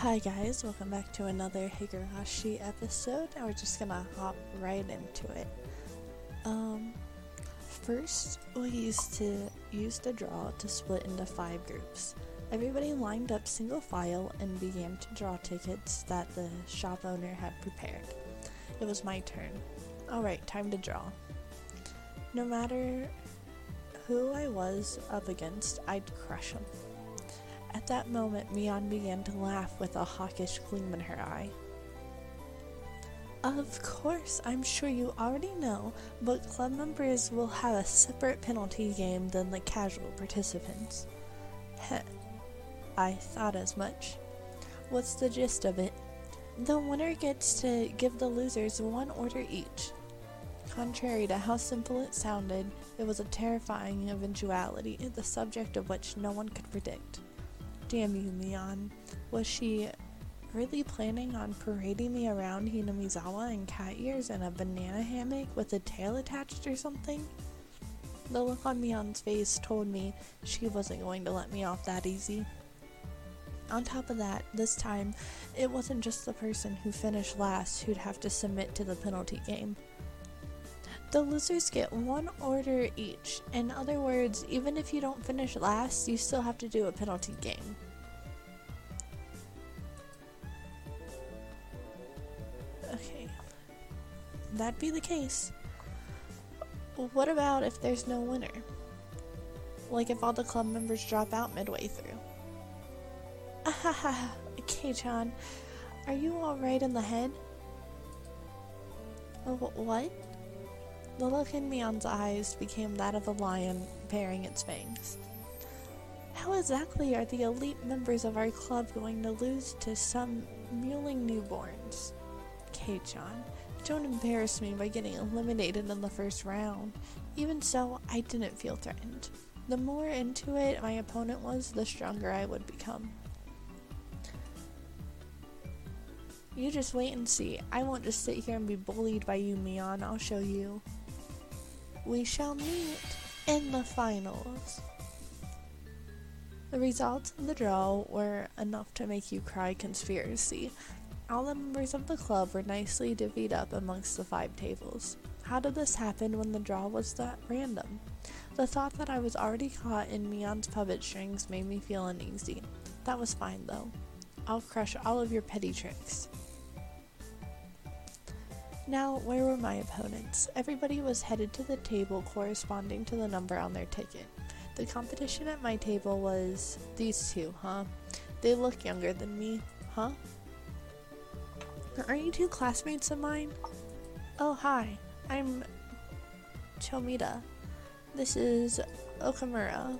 Hi guys, welcome back to another Higurashi episode. Now we're just gonna hop right into it. Um, first we used to use the draw to split into five groups. Everybody lined up single file and began to draw tickets that the shop owner had prepared. It was my turn. Alright, time to draw. No matter who I was up against, I'd crush them. At that moment, Mion began to laugh with a hawkish gleam in her eye. Of course, I'm sure you already know, but club members will have a separate penalty game than the casual participants. Heh, I thought as much. What's the gist of it? The winner gets to give the losers one order each. Contrary to how simple it sounded, it was a terrifying eventuality, the subject of which no one could predict. Damn you, Mion. Was she really planning on parading me around Hinamizawa in cat ears and a banana hammock with a tail attached or something? The look on Mion's face told me she wasn't going to let me off that easy. On top of that, this time, it wasn't just the person who finished last who'd have to submit to the penalty game. The losers get one order each. In other words, even if you don't finish last, you still have to do a penalty game. Okay. That'd be the case. What about if there's no winner? Like if all the club members drop out midway through? Ahaha, K-chan, are you alright in the head? Oh, what? The look in Mion's eyes became that of a lion baring its fangs. How exactly are the elite members of our club going to lose to some mewling newborns? K-chan, don't embarrass me by getting eliminated in the first round. Even so, I didn't feel threatened. The more into it my opponent was, the stronger I would become. You just wait and see. I won't just sit here and be bullied by you, Mion. I'll show you we shall meet in the finals. The results of the draw were enough to make you cry conspiracy. All the members of the club were nicely divvied up amongst the five tables. How did this happen when the draw was that random? The thought that I was already caught in Mion's puppet strings made me feel uneasy. That was fine though. I'll crush all of your petty tricks. Now, where were my opponents? Everybody was headed to the table corresponding to the number on their ticket. The competition at my table was these two, huh? They look younger than me, huh? Aren't you two classmates of mine? Oh, hi. I'm Chomita. This is Okamura.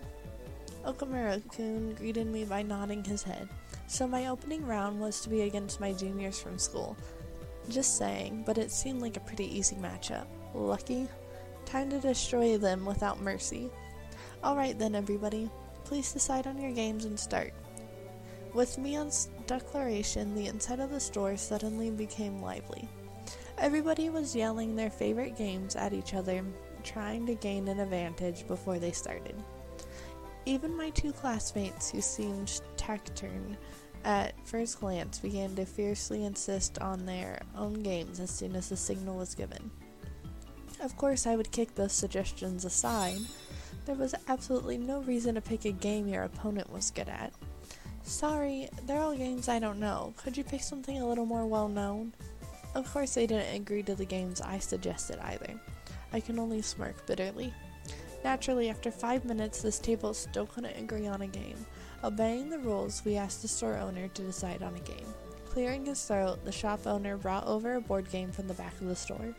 Okamura-kun greeted me by nodding his head. So my opening round was to be against my juniors from school. Just saying, but it seemed like a pretty easy matchup. Lucky? Time to destroy them without mercy. Alright then, everybody. Please decide on your games and start. With Mion's declaration, the inside of the store suddenly became lively. Everybody was yelling their favorite games at each other, trying to gain an advantage before they started. Even my two classmates, who seemed taciturn, at first glance began to fiercely insist on their own games as soon as the signal was given. Of course, I would kick those suggestions aside. There was absolutely no reason to pick a game your opponent was good at. Sorry, they're all games I don't know. Could you pick something a little more well known? Of course, they didn't agree to the games I suggested either. I can only smirk bitterly. Naturally, after five minutes, this table still couldn't agree on a game. Obeying the rules, we asked the store owner to decide on a game. Clearing his throat, the shop owner brought over a board game from the back of the store.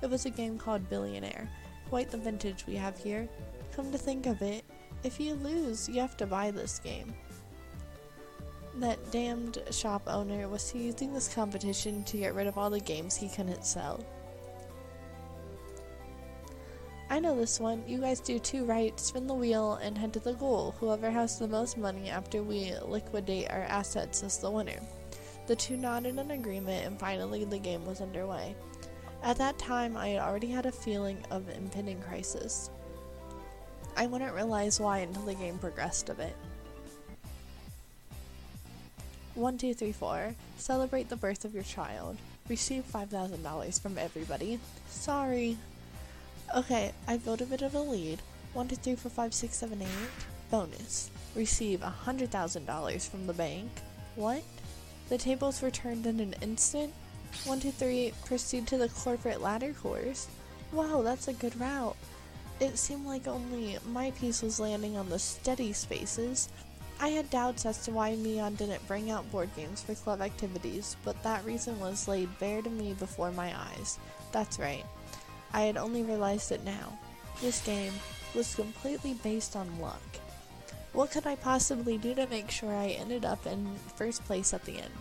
It was a game called Billionaire. Quite the vintage we have here. Come to think of it, if you lose, you have to buy this game. That damned shop owner was using this competition to get rid of all the games he couldn't sell. I know this one. You guys do two right, spin the wheel, and head to the goal. Whoever has the most money after we liquidate our assets is the winner. The two nodded in agreement, and finally the game was underway. At that time, I had already had a feeling of impending crisis. I wouldn't realize why until the game progressed a bit. One, two, three, four. Celebrate the birth of your child. Receive $5,000 from everybody. Sorry. Okay, I built a bit of a lead. One, two, three, four, five, six, seven, eight. Bonus. Receive $100,000 from the bank. What? The tables were turned in an instant? One, two, three, proceed to the corporate ladder course. Wow, that's a good route. It seemed like only my piece was landing on the steady spaces. I had doubts as to why Mion didn't bring out board games for club activities, but that reason was laid bare to me before my eyes. That's right. I had only realized it now. This game was completely based on luck. What could I possibly do to make sure I ended up in first place at the end?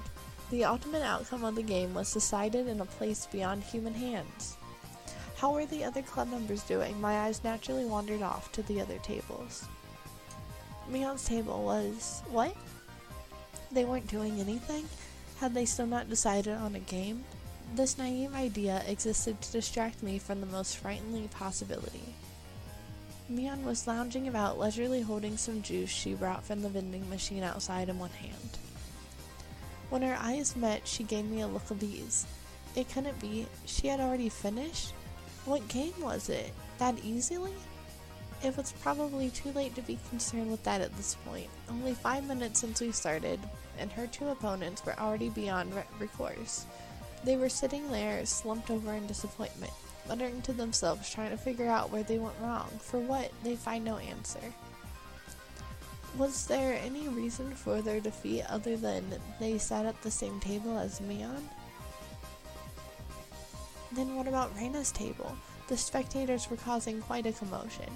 The ultimate outcome of the game was decided in a place beyond human hands. How were the other club members doing? My eyes naturally wandered off to the other tables. Mion's table was. What? They weren't doing anything? Had they still not decided on a game? This naive idea existed to distract me from the most frightening possibility. Mion was lounging about leisurely holding some juice she brought from the vending machine outside in one hand. When our eyes met, she gave me a look of ease. It couldn't be. She had already finished? What game was it? That easily? It was probably too late to be concerned with that at this point. Only five minutes since we started, and her two opponents were already beyond recourse. They were sitting there, slumped over in disappointment, muttering to themselves, trying to figure out where they went wrong. For what, they find no answer. Was there any reason for their defeat other than they sat at the same table as Mion? Then what about Reina's table? The spectators were causing quite a commotion.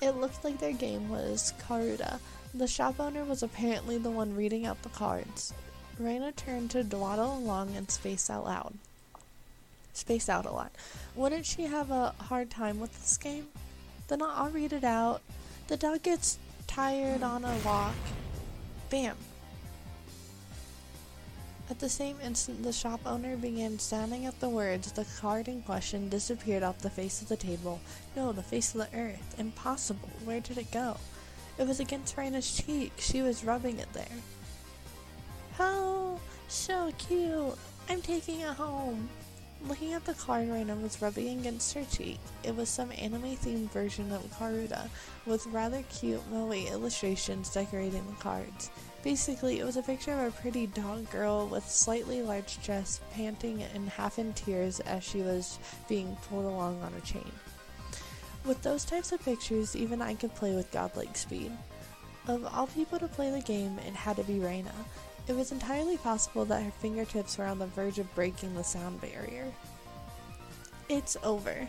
It looked like their game was Karuta. The shop owner was apparently the one reading out the cards. Reina turned to dawdle along and space out loud. Space out a lot. Wouldn't she have a hard time with this game? Then I'll read it out. The dog gets tired on a walk. Bam. At the same instant, the shop owner began standing at the words. The card in question disappeared off the face of the table. No, the face of the earth. Impossible. Where did it go? It was against Reina's cheek. She was rubbing it there. Oh, so cute. I'm taking it home. Looking at the card Reina was rubbing against her cheek, it was some anime themed version of Karuta with rather cute moe illustrations decorating the cards. Basically, it was a picture of a pretty dog girl with slightly large dress panting and half in tears as she was being pulled along on a chain. With those types of pictures, even I could play with godlike speed. Of all people to play the game, it had to be Reina. It was entirely possible that her fingertips were on the verge of breaking the sound barrier. It's over.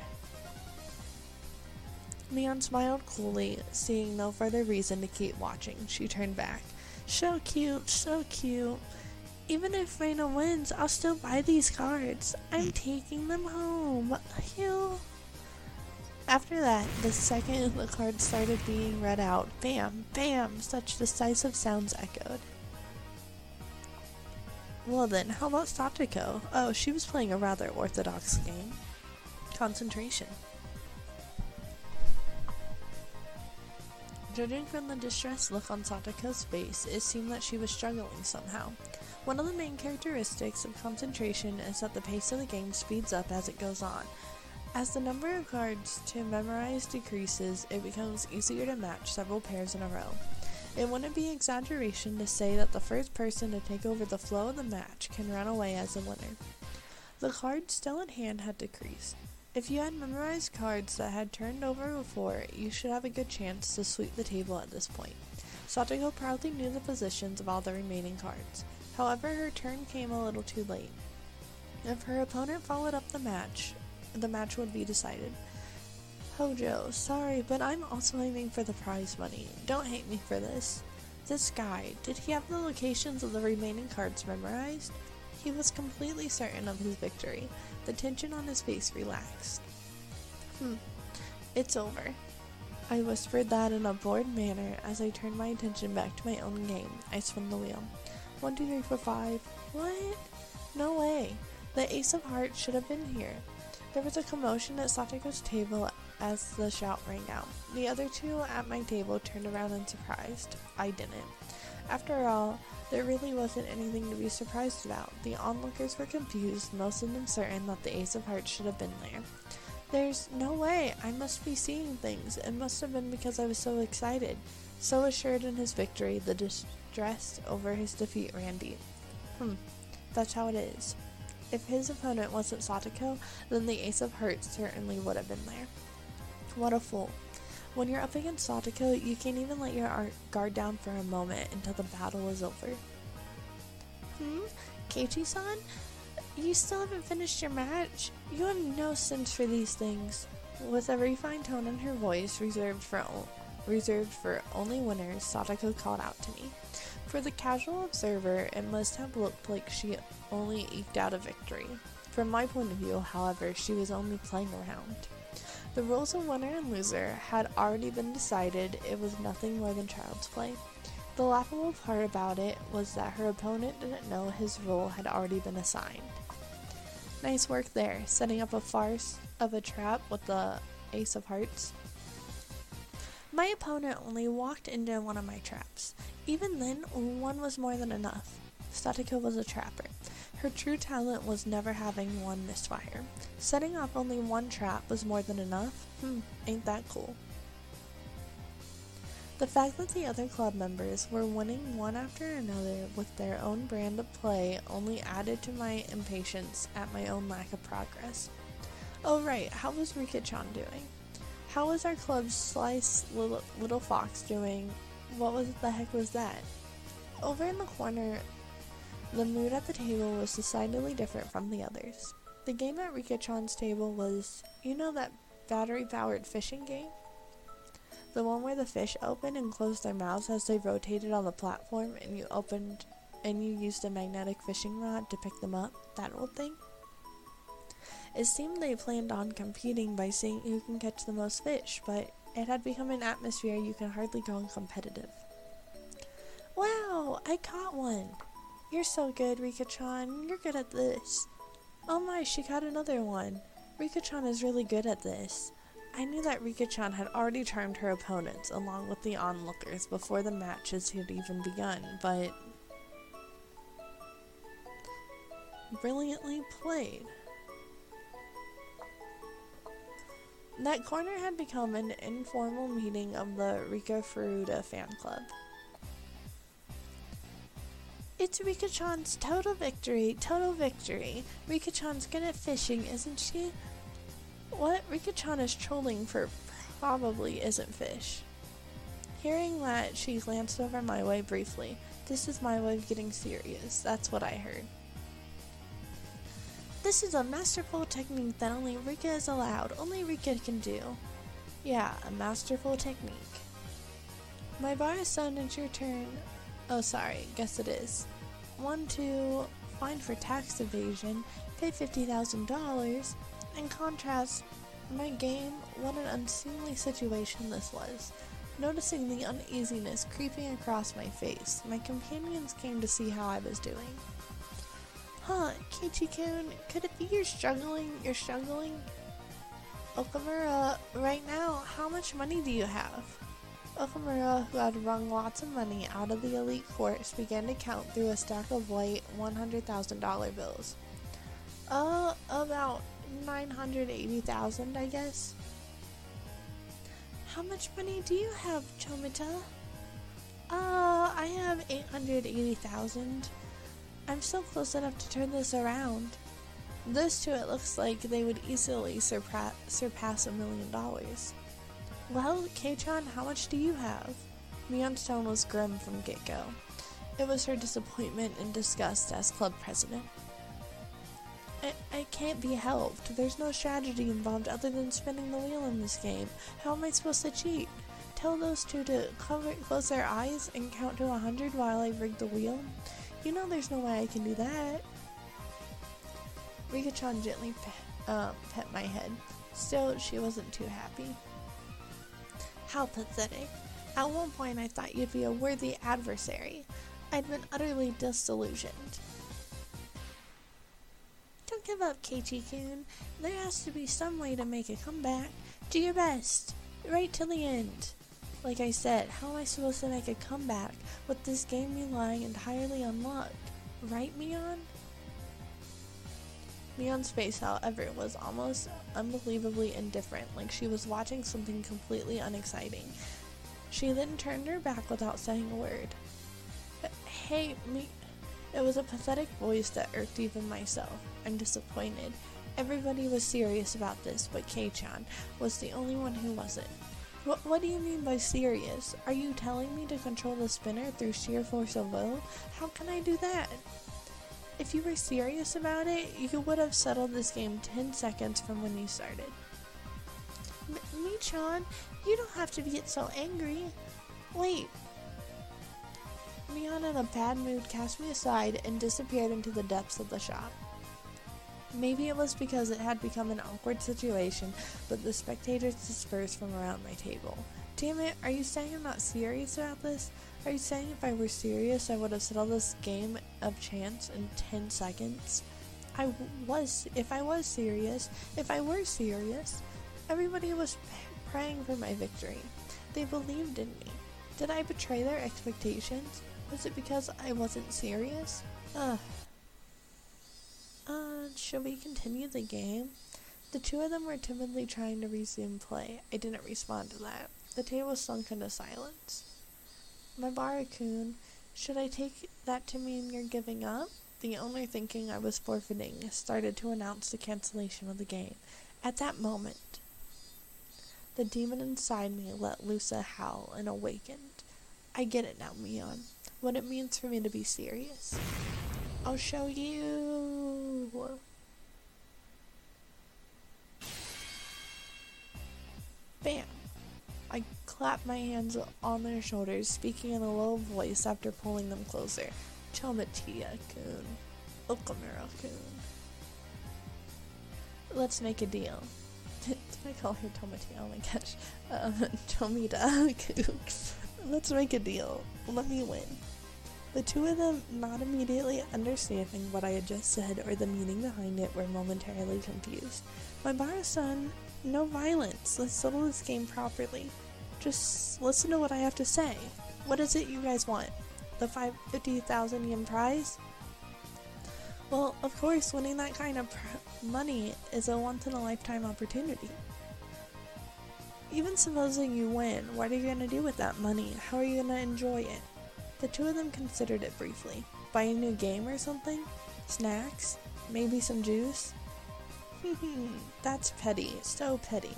Mion smiled coolly, seeing no further reason to keep watching. She turned back. So cute, so cute. Even if Reina wins, I'll still buy these cards. I'm hmm. taking them home. Phew. After that, the second the cards started being read out, bam, bam, such decisive sounds echoed. Well then, how about Satoko? Oh, she was playing a rather orthodox game. Concentration. Judging from the distressed look on Satoko's face, it seemed that she was struggling somehow. One of the main characteristics of concentration is that the pace of the game speeds up as it goes on. As the number of cards to memorize decreases, it becomes easier to match several pairs in a row. It wouldn't be exaggeration to say that the first person to take over the flow of the match can run away as a winner. The cards still in hand had decreased. If you had memorized cards that had turned over before, you should have a good chance to sweep the table at this point. Satoko proudly knew the positions of all the remaining cards. However, her turn came a little too late. If her opponent followed up the match, the match would be decided. Hojo, sorry, but I'm also aiming for the prize money. Don't hate me for this. This guy, did he have the locations of the remaining cards memorized? He was completely certain of his victory. The tension on his face relaxed. Hmm, it's over. I whispered that in a bored manner as I turned my attention back to my own game. I spun the wheel. One, two, three, four, five. What? No way. The Ace of Hearts should have been here. There was a commotion at Satoko's table as the shout rang out. The other two at my table turned around in surprise. I didn't. After all, there really wasn't anything to be surprised about. The onlookers were confused, most of them certain that the Ace of Hearts should have been there. There's no way. I must be seeing things. It must have been because I was so excited. So assured in his victory, the distress over his defeat ran deep. Hmm, that's how it is. If his opponent wasn't Satoko, then the Ace of Hearts certainly would have been there. What a fool. When you're up against Satoko, you can't even let your guard down for a moment until the battle is over. Hmm? Keiichi-san? You still haven't finished your match? You have no sense for these things. With a refined tone in her voice, reserved for reserved for only winners, Satoko called out to me. For the casual observer, it must have looked like she only eked out a victory. From my point of view, however, she was only playing around. The roles of winner and loser had already been decided, it was nothing more than child's play. The laughable part about it was that her opponent didn't know his role had already been assigned. Nice work there, setting up a farce of a trap with the Ace of Hearts. My opponent only walked into one of my traps. Even then, one was more than enough. Satoko was a trapper. Her true talent was never having one misfire. Setting off only one trap was more than enough? Hmm, ain't that cool. The fact that the other club members were winning one after another with their own brand of play only added to my impatience at my own lack of progress. Oh right, how was Rika-chan doing? How was our club's Slice Little, Little Fox doing? What was the heck was that? Over in the corner, the mood at the table was decidedly different from the others. The game at Rika-chan's table was, you know that battery-powered fishing game? The one where the fish opened and closed their mouths as they rotated on the platform and you opened and you used a magnetic fishing rod to pick them up, that old thing? It seemed they planned on competing by seeing who can catch the most fish, but it had become an atmosphere you can hardly call competitive. Wow, I caught one! You're so good, Rika-chan. You're good at this. Oh my, she caught another one. Rika-chan is really good at this. I knew that Rika-chan had already charmed her opponents along with the onlookers before the matches had even begun, but brilliantly played. That corner had become an informal meeting of the Rika Furude fan club. It's Rika-chan's total victory, total victory. Rika-chan's good at fishing, isn't she? What Rika-chan is trolling for probably isn't fish. Hearing that, she glanced over my way briefly. This is my way of getting serious. That's what I heard. This is a masterful technique that only Rika is allowed. Only Rika can do. Yeah, a masterful technique. My bar is done. It's your turn. Oh, sorry, guess it is. One, two, fine for tax evasion, pay $50,000. In contrast, my game, what an unseemly situation this was. Noticing the uneasiness creeping across my face, my companions came to see how I was doing. Huh, Keiichi-kun, could it be you're struggling? You're struggling? Okamura, right now, how much money do you have? Okamura, who had wrung lots of money out of the elite course, began to count through a stack of white $100,000 bills. Uh, about 980,000, I guess. How much money do you have, Chomita? Uh, I have 880,000. I'm still close enough to turn this around. Those two, it looks like they would easily surpa- surpass a million dollars. Well, Kei-chan, how much do you have? Mion's tone was grim from get-go. It was her disappointment and disgust as club president. I, I can't be helped. There's no strategy involved other than spinning the wheel in this game. How am I supposed to cheat? Tell those two to cover, close their eyes and count to a hundred while I rig the wheel? You know there's no way I can do that. Rika-chan gently pet, uh, pet my head. Still, she wasn't too happy. How pathetic. At one point I thought you'd be a worthy adversary. I'd been utterly disillusioned. Don't give up, Keiichi-kun. There has to be some way to make a comeback. Do your best. Right till the end. Like I said, how am I supposed to make a comeback with this game relying entirely on luck? Right, Mion? Mion's face, however, was almost unbelievably indifferent, like she was watching something completely unexciting. She then turned her back without saying a word. Hey, me. It was a pathetic voice that irked even myself. I'm disappointed. Everybody was serious about this, but Kei-chan was the only one who wasn't. What, what do you mean by serious? Are you telling me to control the spinner through sheer force of will? How can I do that? If you were serious about it, you would have settled this game 10 seconds from when you started. M- Michan, you don't have to get so angry. Wait. Mion in a bad mood cast me aside and disappeared into the depths of the shop. Maybe it was because it had become an awkward situation, but the spectators dispersed from around my table. Damn it, are you saying I'm not serious about this? Are you saying if I were serious, I would have settled this game of chance in 10 seconds? I was, if I was serious, if I were serious, everybody was p- praying for my victory. They believed in me. Did I betray their expectations? Was it because I wasn't serious? Ugh. Uh, should we continue the game? The two of them were timidly trying to resume play. I didn't respond to that. The table sunk into silence. Maebara-kun, should I take that to mean you're giving up? The owner, thinking I was forfeiting, started to announce the cancellation of the game. At that moment, the demon inside me let loose a howl and awakened. I get it now, Mion. What it means for me to be serious. I'll show you. Bam. I clap my hands on their shoulders, speaking in a low voice after pulling them closer. Chomatia-kun. Okamura-kun. Let's make a deal. Did I call her Tomatia? Oh my gosh. Uh, Tomita-kun. Let's make a deal. Let me win. The two of them, not immediately understanding what I had just said or the meaning behind it, were momentarily confused. Maebara-san, no violence. Let's settle this game properly. Just listen to what I have to say. What is it you guys want? The 550,000 yen prize? Well, of course, winning that kind of pr- money is a once in a lifetime opportunity. Even supposing you win, what are you going to do with that money? How are you going to enjoy it? The two of them considered it briefly. Buy a new game or something? Snacks? Maybe some juice? That's petty. So petty.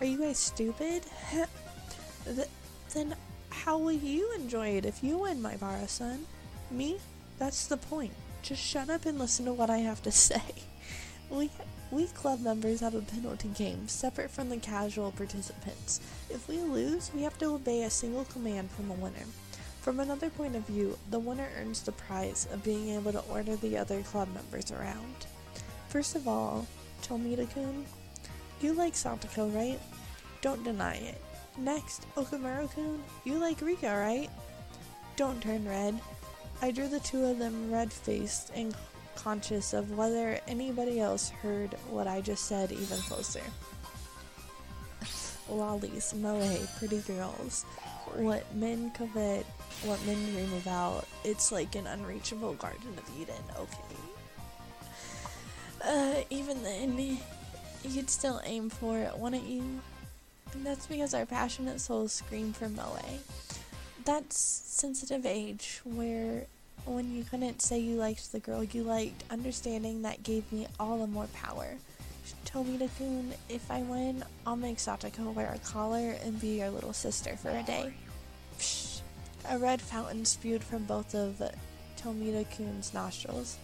Are you guys stupid? Th- then how will you enjoy it if you win, Maebara-san? Me? That's the point. Just shut up and listen to what I have to say. We we club members have a penalty game separate from the casual participants. If we lose, we have to obey a single command from the winner. From another point of view, the winner earns the prize of being able to order the other club members around. First of all, Tomita-kun, you like Satoko, right? Don't deny it. Next, Okamura-kun, you like Rika, right? Don't turn red. I drew the two of them red-faced and conscious of whether anybody else heard what I just said even closer. Lollies, moe, pretty girls. What men covet, what men dream about. It's like an unreachable Garden of Eden, okay. Uh, even then, you'd still aim for it, wouldn't you? And that's because our passionate souls scream for moe. That sensitive age where when you couldn't say you liked the girl you liked, understanding that gave me all the more power. Tomita-kun, if I win, I'll make Satoko wear a collar and be your little sister for a day. Psh, a red fountain spewed from both of Tomita-kun's nostrils.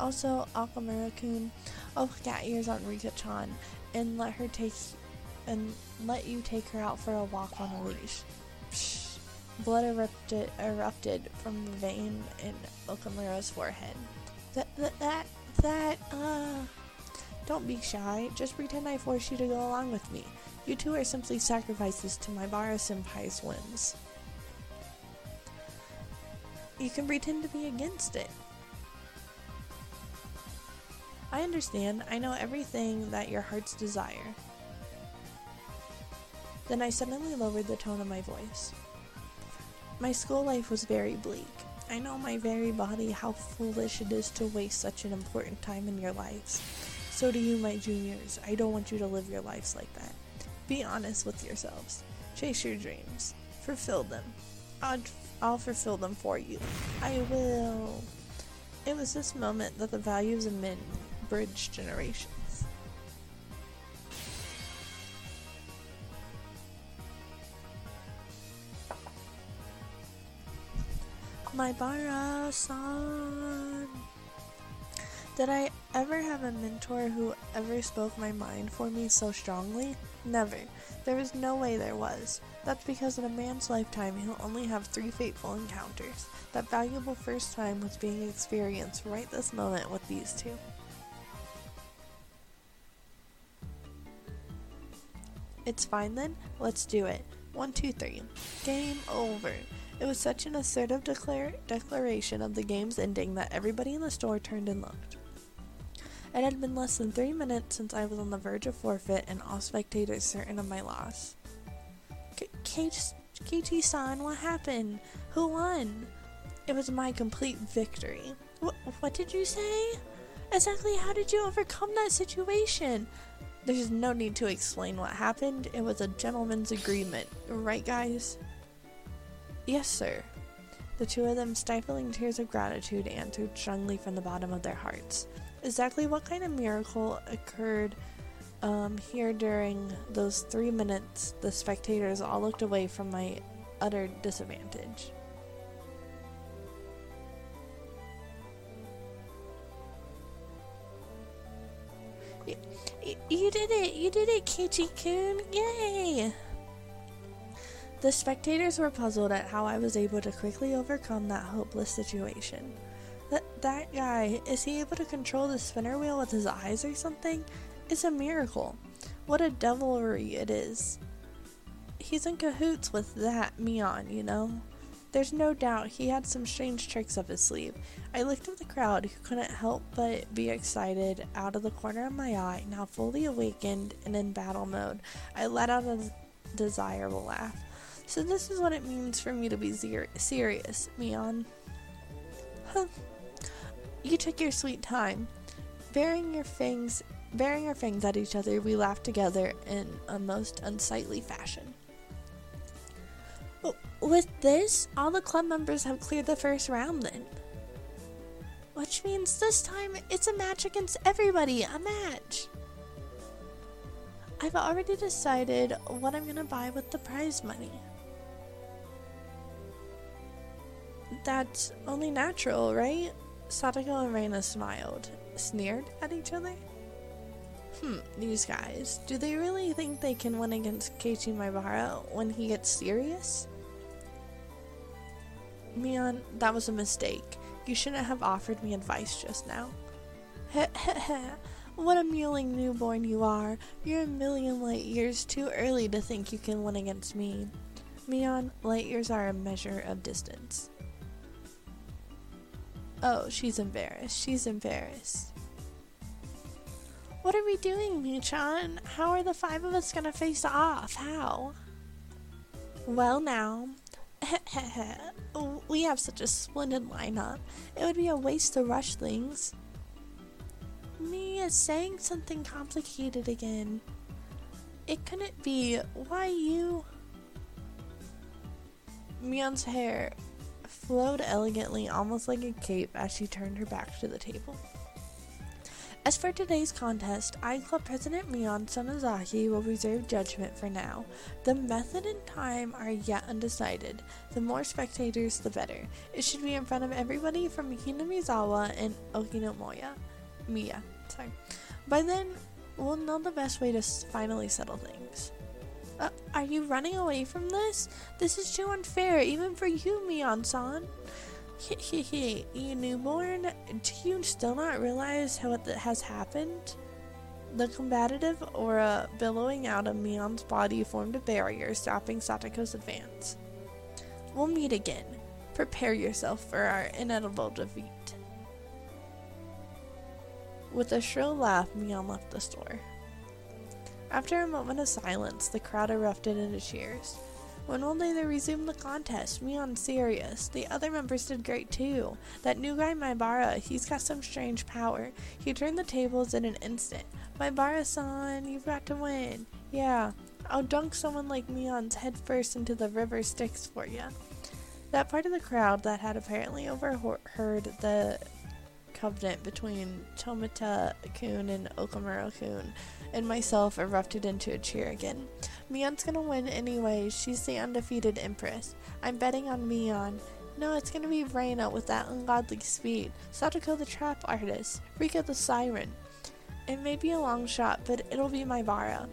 Also, Okamura-kun, I'll cat ears on Rika-chan and let her take and let you take her out for a walk on a leash. Psh, blood erupted, erupted from the vein in Okamura's forehead. That, that, that, that, uh, don't be shy. Just pretend I forced you to go along with me. You two are simply sacrifices to Maebara senpai's whims. You can pretend to be against it. I understand. I know everything that your hearts desire. Then I suddenly lowered the tone of my voice. My school life was very bleak. I know my very body how foolish it is to waste such an important time in your lives. So do you, my juniors. I don't want you to live your lives like that. Be honest with yourselves. Chase your dreams. Fulfill them. I'll, I'll fulfill them for you. I will. It was this moment that the values of men bridged generations. Maebara-san. Did I ever have a mentor who ever spoke my mind for me so strongly? Never. There was no way there was. That's because in a man's lifetime he'll only have three fateful encounters. That valuable first time was being experienced right this moment with these two. It's fine then, let's do it. One, two, three. Game over. It was such an assertive declar- declaration of the game's ending that everybody in the store turned and looked. It had been less than three minutes since I was on the verge of forfeit and all spectators certain of my loss. KT san, what happened? Who won? It was my complete victory. What, what did you say? Exactly how did you overcome that situation? There's no need to explain what happened. It was a gentleman's agreement, right, guys? Yes, sir. The two of them, stifling tears of gratitude, answered strongly from the bottom of their hearts. Exactly what kind of miracle occurred um, here during those three minutes? The spectators all looked away from my utter disadvantage. You did it! You did it, Kichi-kun! Yay! The spectators were puzzled at how I was able to quickly overcome that hopeless situation. That that guy, is he able to control the spinner wheel with his eyes or something? It's a miracle. What a devilry it is. He's in cahoots with that Mion, you know? There's no doubt he had some strange tricks up his sleeve. I looked at the crowd, who couldn't help but be excited out of the corner of my eye, now fully awakened and in battle mode. I let out a desirable laugh. So this is what it means for me to be ser- serious, Mion. Huh. You took your sweet time. Baring your fangs baring our fangs at each other, we laughed together in a most unsightly fashion. With this, all the club members have cleared the first round then. Which means this time it's a match against everybody, a match. I've already decided what I'm gonna buy with the prize money. That's only natural, right? Satoko and Reina smiled, sneered at each other. Hmm, these guys, do they really think they can win against Keiichi Maebara when he gets serious? Mion, that was a mistake. You shouldn't have offered me advice just now. What a mewling newborn you are. You're a million light years too early to think you can win against me. Mion, light years are a measure of distance. Oh, she's embarrassed. She's embarrassed. What are we doing, Michan? How are the five of us gonna face off? How? Well, now, we have such a splendid lineup. It would be a waste to rush things. Me is saying something complicated again. It couldn't be. Why you? Mion's hair flowed elegantly, almost like a cape, as she turned her back to the table. As for today's contest, iClub President Mion Sonozaki will reserve judgment for now. The method and time are yet undecided. The more spectators, the better. It should be in front of everybody from Hinamizawa and Okinomiya. Mia, sorry. By then, we'll know the best way to finally settle things. Uh, are you running away from this? This is too unfair, even for you, Mion-san. You newborn, do you still not realize how it has happened? The combative aura billowing out of Mion's body formed a barrier, stopping Satoko's advance. We'll meet again. Prepare yourself for our inevitable defeat. With a shrill laugh, Mion left the store. After a moment of silence, the crowd erupted into cheers. When will they resume the contest? Me on serious. The other members did great too. That new guy, Maebara, he's got some strange power. He turned the tables in an instant. Maebara-san, you've got to win. Yeah, I'll dunk someone like Mion's head first into the river Styx for you. That part of the crowd that had apparently overheard the covenant between Tomita Kun and Okamura Kun and myself erupted into a cheer again. Mion's gonna win anyway. She's the undefeated Empress. I'm betting on Mion. No, it's gonna be Reina with that ungodly speed. Satoko the trap artist. Rika the siren. It may be a long shot, but it'll be Maebara.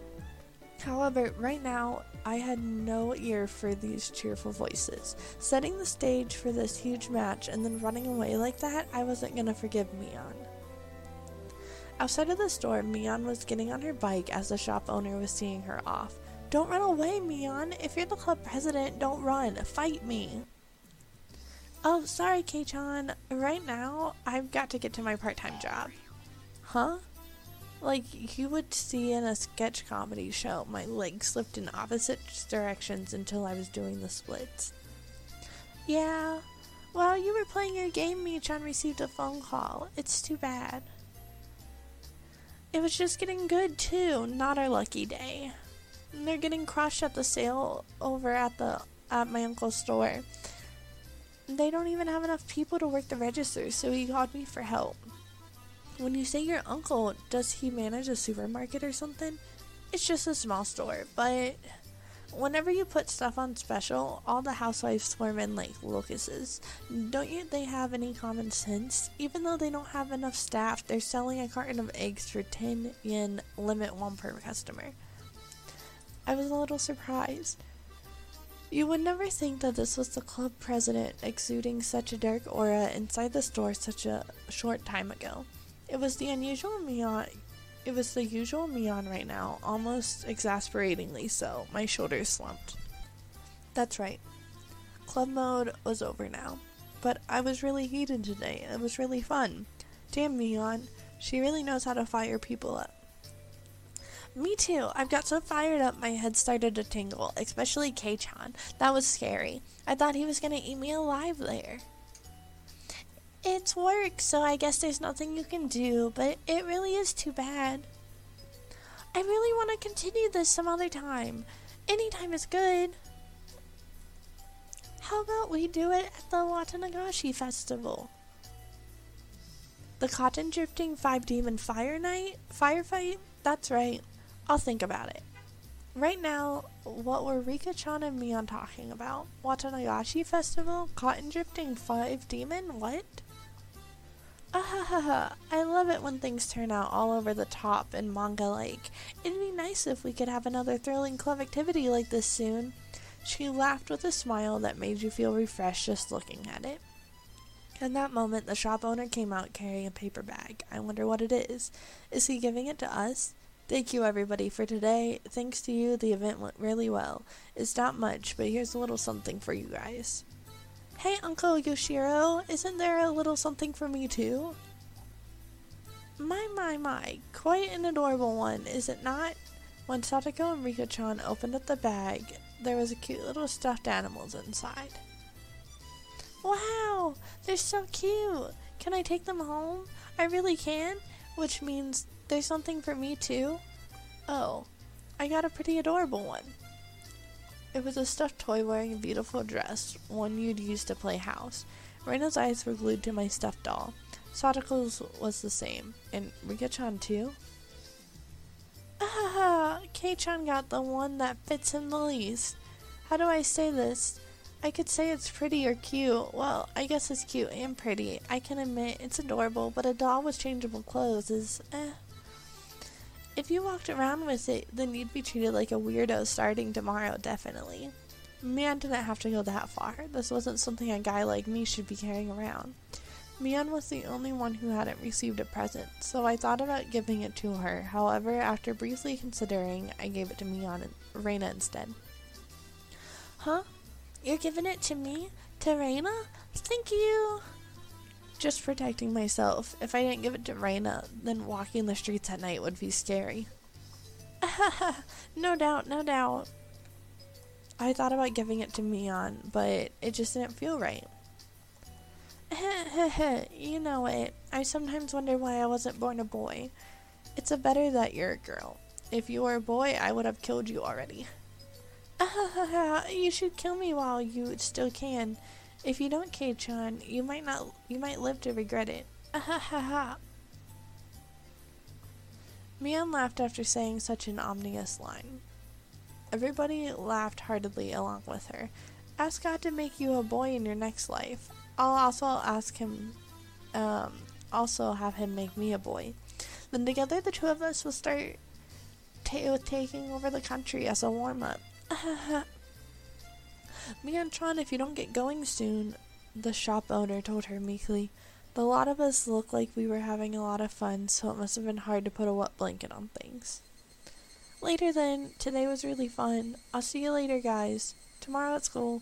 However, right now, I had no ear for these cheerful voices. Setting the stage for this huge match and then running away like that, I wasn't gonna forgive Mion. Outside of the store, Mion was getting on her bike as the shop owner was seeing her off. Don't run away, Mion. If you're the club president, don't run. Fight me. Oh, sorry, K-chan. Right now, I've got to get to my part-time job. Huh? Like you would see in a sketch comedy show, my legs slipped in opposite directions until I was doing the splits. Yeah. While you were playing your game, Michan received a phone call. It's too bad. It was just getting good too, not our lucky day. And they're getting crushed at the sale over at the at my uncle's store. They don't even have enough people to work the register, so he called me for help. When you say your uncle, does he manage a supermarket or something? It's just a small store, but whenever you put stuff on special, all the housewives swarm in like locusts. Don't you they have any common sense? Even though they don't have enough staff, they're selling a carton of eggs for 10 yen, limit one per customer. I was a little surprised. You would never think that this was the club president exuding such a dark aura inside the store such a short time ago. It was the unusual Mion. It was the usual Mion right now, almost exasperatingly so. My shoulders slumped. That's right. Club mode was over now. But I was really heated today. It was really fun. Damn Mion. She really knows how to fire people up. Me too. I've got so fired up my head started to tingle, especially K-chan. That was scary. I thought he was gonna eat me alive there. It's work, so I guess there's nothing you can do, but it really is too bad. I really want to continue this some other time. Anytime is good. How about we do it at the Watanagashi Festival? The Cotton Drifting 5 Demon Fire Night? Firefight? That's right. I'll think about it. Right now, what were Rika-chan and Mion talking about? Watanagashi Festival? Cotton Drifting 5 Demon? What? Ah, I love it when things turn out all over the top and manga like. It'd be nice if we could have another thrilling club activity like this soon. She laughed with a smile that made you feel refreshed just looking at it. In that moment, the shop owner came out carrying a paper bag. I wonder what it is. Is he giving it to us? Thank you, everybody, for today. Thanks to you, the event went really well. It's not much, but here's a little something for you guys. Hey, Uncle Yoshiro, isn't there a little something for me too? My, my, my, quite an adorable one, is it not? When Satoko and Rika-chan opened up the bag, there was a cute little stuffed animals inside. Wow, they're so cute. Can I take them home? I really can, which means there's something for me too. Oh, I got a pretty adorable one. It was a stuffed toy wearing a beautiful dress, one you'd use to play house. Reina's eyes were glued to my stuffed doll. Satoko's was the same. And Rika-chan too? Ah, K-chan got the one that fits him the least. How do I say this? I could say it's pretty or cute. Well, I guess it's cute and pretty. I can admit it's adorable, but a doll with changeable clothes is eh. If you walked around with it, then you'd be treated like a weirdo starting tomorrow, definitely. Mion didn't have to go that far. This wasn't something a guy like me should be carrying around. Mion was the only one who hadn't received a present, so I thought about giving it to her. However, after briefly considering, I gave it to Mian and Reina instead. Huh? You're giving it to me? To Reina? Thank you! Just protecting myself. If I didn't give it to Reina, then walking the streets at night would be scary. no doubt, no doubt. I thought about giving it to Mion, but it just didn't feel right. you know it. I sometimes wonder why I wasn't born a boy. It's a better that you're a girl. If you were a boy, I would have killed you already. you should kill me while you still can. If you don't, Kei-chan, you might not. You might live to regret it. Mion laughed after saying such an ominous line. Everybody laughed heartily along with her. Ask God to make you a boy in your next life. I'll also ask him, um, also have him make me a boy. Then together the two of us will start ta- taking over the country as a warm up. Tron, if you don't get going soon, the shop owner told her meekly. The lot of us looked like we were having a lot of fun, so it must have been hard to put a wet blanket on things. Later then, today was really fun. I'll see you later, guys. Tomorrow at school.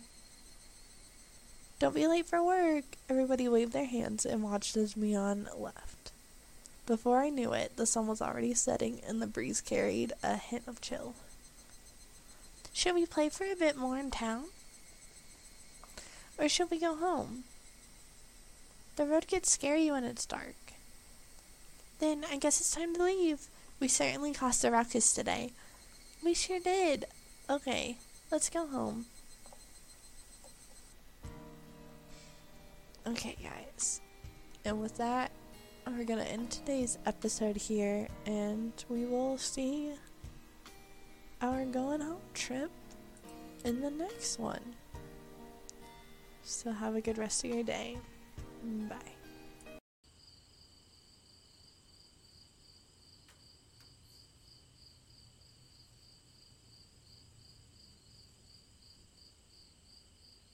Don't be late for work! Everybody waved their hands and watched as Mion left. Before I knew it, the sun was already setting and the breeze carried a hint of chill. Should we play for a bit more in town? Or should we go home? The road gets scary when it's dark. Then I guess it's time to leave. We certainly caused a ruckus today. We sure did. Okay, let's go home. Okay, guys. And with that, we're to end today's episode here, and we will see our going home trip in the next one. So, have a good rest of your day. Bye.